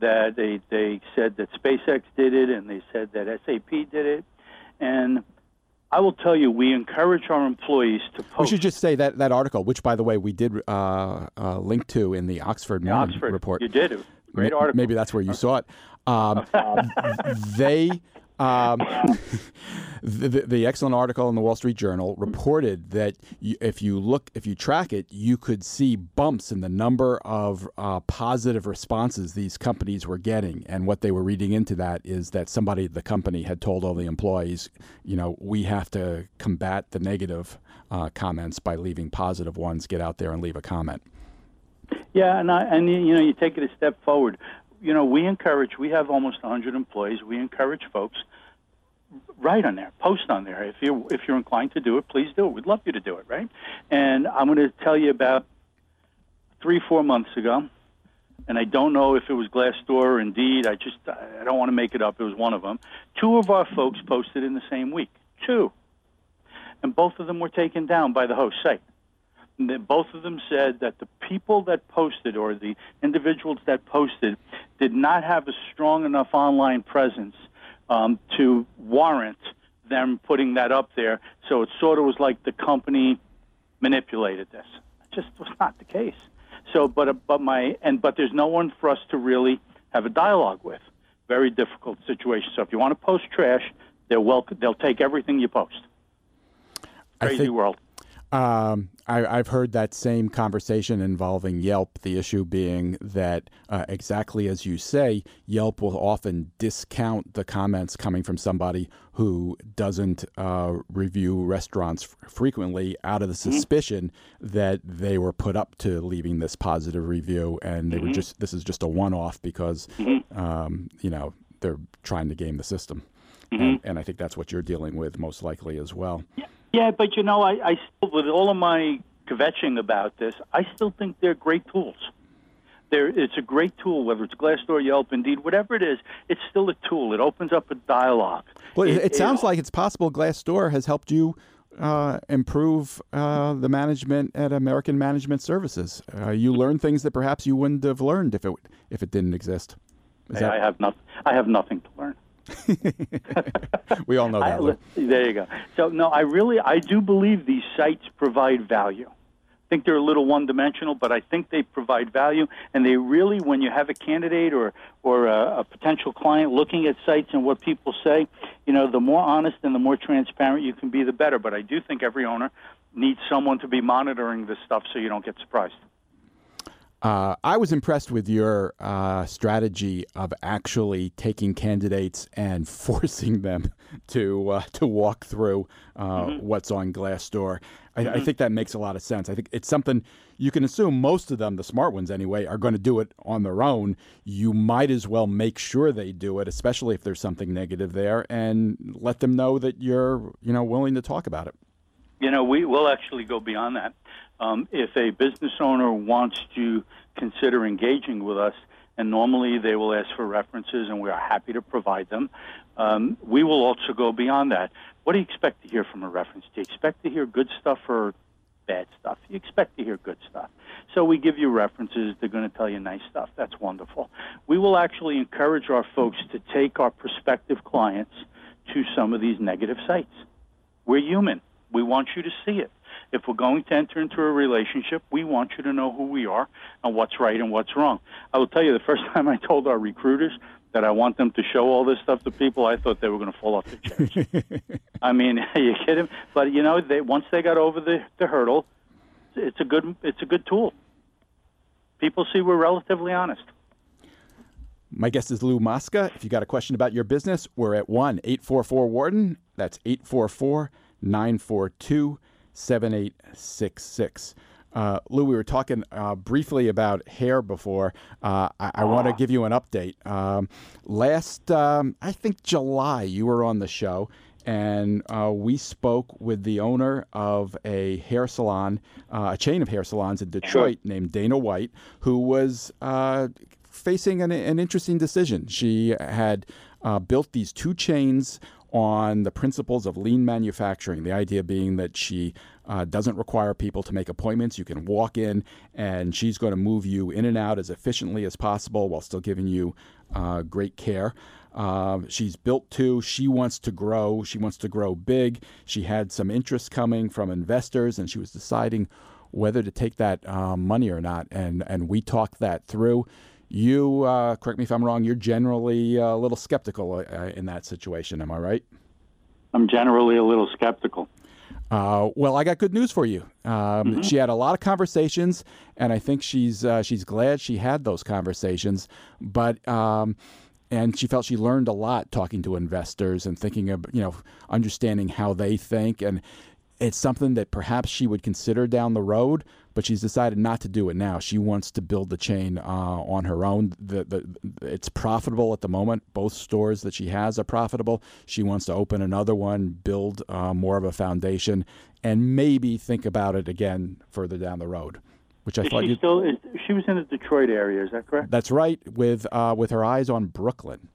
S3: that they they said that SpaceX did it and they said that SAP did it and I will tell you, we encourage our employees to post.
S2: We should just say that that article, which by the way we did uh, uh, link to in the Oxford Morning
S3: Oxford
S2: report.
S3: You did. It was a great article.
S2: Maybe that's where you [LAUGHS] saw it. Um, [LAUGHS] they. Um, [LAUGHS] the, the, excellent article in the Wall Street Journal reported that you, if you look, if you track it, you could see bumps in the number of uh, positive responses these companies were getting. And what they were reading into that is that somebody at the company had told all the employees, you know, we have to combat the negative uh, comments by leaving positive ones. Get out there and leave a comment.
S3: Yeah, and I, and you know, you take it a step forward. You know, we encourage. We have almost 100 employees. We encourage folks write on there, post on there. If you're, if you're inclined to do it, please do it. We'd love you to do it, right? And I'm going to tell you about three, four months ago, and I don't know if it was Glassdoor or Indeed. I just I don't want to make it up. It was one of them. Two of our folks posted in the same week. Two, and both of them were taken down by the host site. And both of them said that the people that posted or the individuals that posted did not have a strong enough online presence um, to warrant them putting that up there. So it sort of was like the company manipulated this. It just was not the case. So, but but my and but there's no one for us to really have a dialogue with. Very difficult situation. So if you want to post trash, they're welcome. They'll take everything you post.
S2: I
S3: Crazy
S2: think-
S3: world.
S2: Um, I, I've heard that same conversation involving Yelp. The issue being that, uh, exactly as you say, Yelp will often discount the comments coming from somebody who doesn't uh, review restaurants f- frequently out of the suspicion that they were put up to leaving this positive review, and they were just this is just a one-off because um, you know they're trying to game the system. And, and I think that's what you're dealing with most likely as well.
S3: Yeah, but you know, I, I still, with all of my kvetching about this, I still think they're great tools. They're, it's a great tool, whether it's Glassdoor, Yelp, Indeed, whatever it is. It's still a tool. It opens up a dialogue.
S2: Well, it, it sounds like it's possible Glassdoor has helped you uh, improve uh, the management at American Management Services. Uh, you learn things that perhaps you wouldn't have learned if it if it didn't exist. Is
S3: I have not, I have nothing to learn. [LAUGHS]
S2: we all know that. Lou.
S3: there you go. So no, I really I do believe these sites provide value. I think they're a little one-dimensional, but I think they provide value, and they really, when you have a candidate or or a, a potential client looking at sites and what people say, you know, the more honest and the more transparent you can be, the better. But I do think every owner needs someone to be monitoring this stuff so you don't get surprised.
S2: Uh, I was impressed with your uh, strategy of actually taking candidates and [LAUGHS] forcing them to uh, to walk through uh, what's on Glassdoor. I, I think that makes a lot of sense. I think it's something you can assume most of them, the smart ones anyway, are going to do it on their own. You might as well make sure they do it, especially if there's something negative there, and let them know that you're you know willing to talk about it.
S3: You know, we will actually go beyond that. Um, if a business owner wants to consider engaging with us, and normally they will ask for references, and we are happy to provide them, um, we will also go beyond that. What do you expect to hear from a reference? Do you expect to hear good stuff or bad stuff? You expect to hear good stuff. So we give you references. They're going to tell you nice stuff. That's wonderful. We will actually encourage our folks to take our prospective clients to some of these negative sites. We're human. We want you to see it. If we're going to enter into a relationship, we want you to know who we are and what's right and what's wrong. I will tell you, the first [LAUGHS] time I told our recruiters that I want them to show all this stuff to people, I thought they were going to fall off the chairs. [LAUGHS] I mean, [LAUGHS] are you kidding? But you know, they once they got over the, the hurdle, it's a good it's a good tool. People see we're relatively honest.
S2: My guest is Lou Mosca. If you got a question about your business, we're at 1 844 Wharton. That's 844 942 7866. Uh, Lou, we were talking uh, briefly about hair before. Uh, I, I want to give you an update. Um, last, um, I think July, you were on the show, and uh, we spoke with the owner of a hair salon, uh, a chain of hair salons in Detroit named Dana White, who was uh, facing an, an interesting decision. She had uh, built these two chains on the principles of lean manufacturing. The idea being that she uh, doesn't require people to make appointments. You can walk in, and she's going to move you in and out as efficiently as possible while still giving you uh, great care. Uh, she's built to. She wants to grow. She wants to grow big. She had some interest coming from investors, and she was deciding whether to take that uh, money or not. And and we talked that through. You uh, correct me if I'm wrong. You're generally a little skeptical uh, in that situation. Am I right?
S3: I'm generally a little skeptical.
S2: Uh, well, I got good news for you. Um, mm-hmm. She had a lot of conversations, and I think she's uh, she's glad she had those conversations. But um, and she felt she learned a lot talking to investors and thinking of you know understanding how they think and it's something that perhaps she would consider down the road, but she's decided not to do it now. She wants to build the chain uh, on her own. The, the, it's profitable at the moment. Both stores that she has are profitable. She wants to open another one, build uh, more of a foundation, and maybe think about it again further down the road. Which I
S3: is
S2: thought
S3: she
S2: you,
S3: still is, she was in the Detroit area. Is that correct?
S2: That's right. With uh, with her eyes on Brooklyn.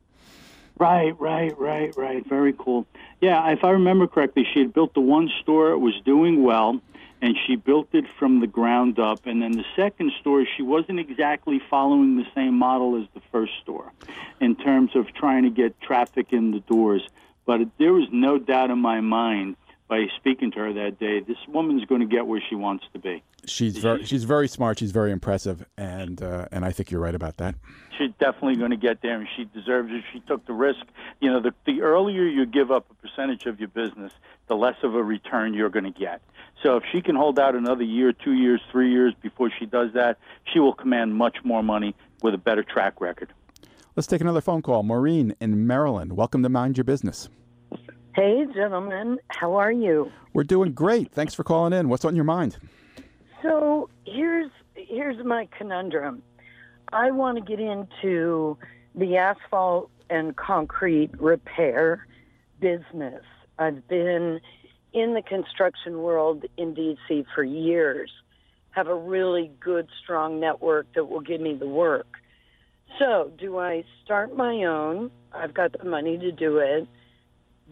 S3: Right, right, right, right. Very cool. Yeah, if I remember correctly, she had built the one store, it was doing well, and she built it from the ground up. And then the second store, she wasn't exactly following the same model as the first store in terms of trying to get traffic in the doors. But there was no doubt in my mind by speaking to her that day, this woman's going to get where she wants to be.
S2: She's very, she's very smart. She's very impressive, and uh, and I think you're right about that.
S3: She's definitely going to get there, and she deserves it. She took the risk. You know, the the earlier you give up a percentage of your business, the less of a return you're going to get. So if she can hold out another year, two years, three years before she does that, she will command much more money with a better track record.
S2: Let's take another phone call. Maureen in Maryland. Welcome to Mind Your Business.
S7: Hey, gentlemen. How are you?
S2: We're doing great. Thanks for calling in. What's on your mind?
S7: So here's here's my conundrum. I want to get into the asphalt and concrete repair business. I've been in the construction world in DC for years. Have a really good, strong network that will give me the work. So, do I start my own? I've got the money to do it.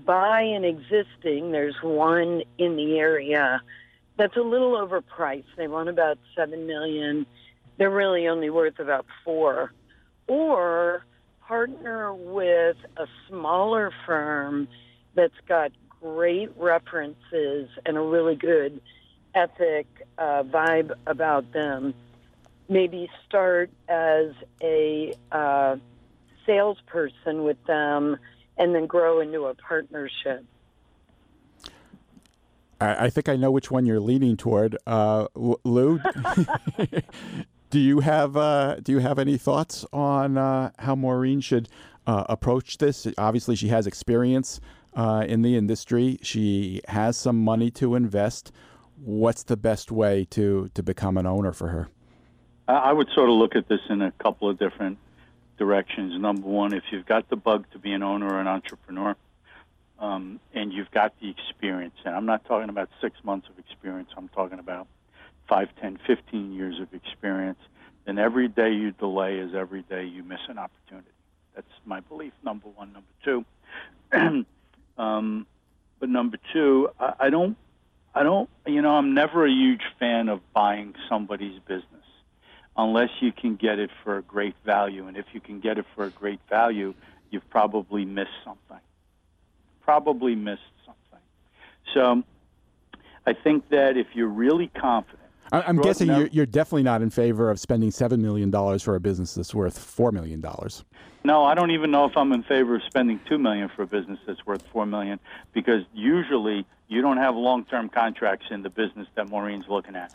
S7: Buy an existing. There's one in the area that's a little overpriced. They want about seven million. They're really only worth about four. Or partner with a smaller firm that's got great references and a really good ethic uh, vibe about them. Maybe start as a uh, salesperson with them and then grow into a partnership.
S2: I, I think I know which one you're leaning toward, uh, Lou. [LAUGHS] do you have uh, Do you have any thoughts on uh, how Maureen should uh, approach this? Obviously, she has experience uh, in the industry. She has some money to invest. What's the best way to to become an owner for her?
S3: I would sort of look at this in a couple of different directions. Number one, if you've got the bug to be an owner or an entrepreneur, um, and you've got the experience. And I'm not talking about six months of experience. I'm talking about five, ten, fifteen years of experience. Then every day you delay is every day you miss an opportunity. That's my belief. Number one. Number two. [CLEARS THROAT] um, but number two, I, I don't. I don't. You know, I'm never a huge fan of buying somebody's business unless you can get it for a great value. And if you can get it for a great value, you've probably missed something probably missed something. So I think that if you're really confident,
S2: I'm guessing you're, you're, definitely not in favor of spending $7 million for a business that's worth $4 million.
S3: No, I don't even know if I'm in favor of spending 2 million for a business that's worth 4 million because usually you don't have long term contracts in the business that Maureen's looking at.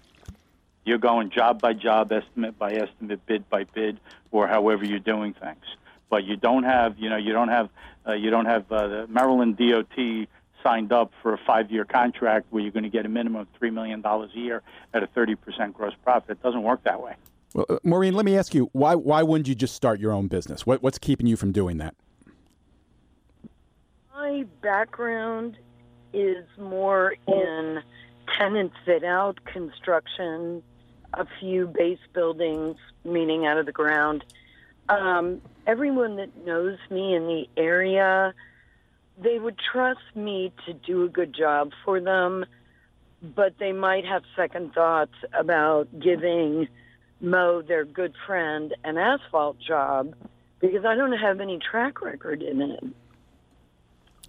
S3: You're going job by job, estimate by estimate, bid by bid, or however you're doing things but you don't have you know you don't have uh, you don't have uh, the Maryland DOT signed up for a five-year contract where you're going to get a minimum of three million dollars a year at a 30% gross profit. It doesn't work that way.
S2: Well, uh, Maureen, let me ask you why why wouldn't you just start your own business? What, what's keeping you from doing that?
S7: My background is more in tenant fit out construction, a few base buildings, meaning out of the ground, um, everyone that knows me in the area, they would trust me to do a good job for them, but they might have second thoughts about giving Mo, their good friend, an asphalt job because I don't have any track record in it.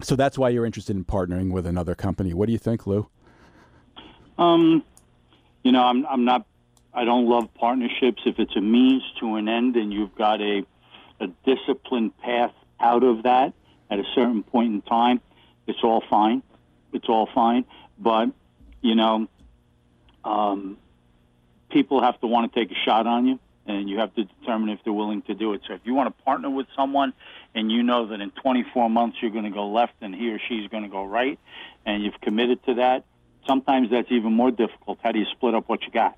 S2: So that's why you're interested in partnering with another company. What do you think, Lou?
S3: Um, you know, I'm I'm not. I don't love partnerships if it's a means to an end, and you've got a a disciplined path out of that at a certain point in time. It's all fine. It's all fine. But you know, um, people have to want to take a shot on you, and you have to determine if they're willing to do it. So if you want to partner with someone, and you know that in 24 months you're going to go left, and he or she's going to go right, and you've committed to that sometimes that's even more difficult. How do you split up what you got?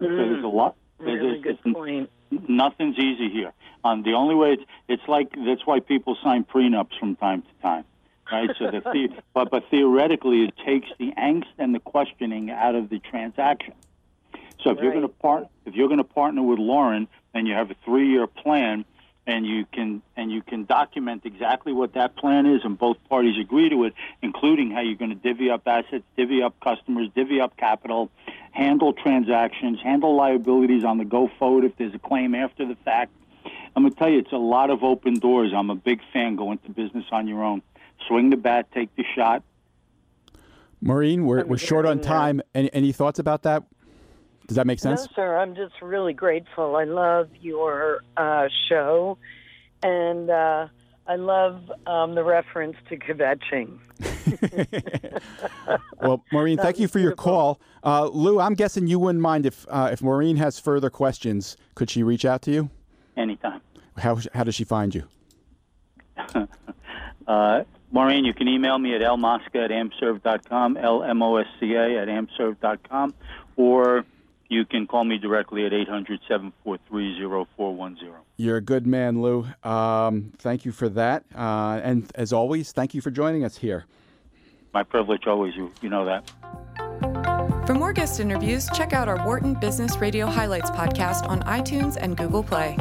S7: Mm,
S3: there's a lot. There's,
S7: really good point.
S3: Nothing's easy here. Um, the only way it's, it's like that's why people sign prenups from time to time, right? So the, the [LAUGHS] but but theoretically it takes the angst and the questioning out of the transaction. So if you're going to part if you're going to partner with Loren and you have a three year plan and you can and you can document exactly what that plan is and both parties agree to it, including how you're going to divvy up assets, divvy up customers, divvy up capital, handle transactions, handle liabilities on the go forward if there's a claim after the fact. I'm going to tell you, it's a lot of open doors. I'm a big fan. Go into business on your own. Swing the bat, take the shot.
S2: Maureen, we're, we're short on time. Any, any thoughts about that? Does that make sense?
S7: No, sir. I'm just really grateful. I love your uh, show, and uh, I love um, the reference to kvetching. [LAUGHS] [LAUGHS]
S2: Well, Maureen, thank you
S7: was
S2: for your call. Uh, Lou, I'm guessing you wouldn't mind if uh, if Maureen has further questions. Could she reach out to you?
S3: Anytime.
S2: How how does she find you? [LAUGHS]
S3: Uh, Maureen, you can email me at lmosca at amserve.com, L-M-O-S-C-A at amserve.com, or you can call me directly at 800-743-0410.
S2: You're a good man, Lou. Um, thank you for that. Uh, and as always, thank you for joining us here.
S3: My privilege always, you, you know that.
S1: For more guest interviews, check out our Wharton Business Radio Highlights podcast on iTunes and Google Play.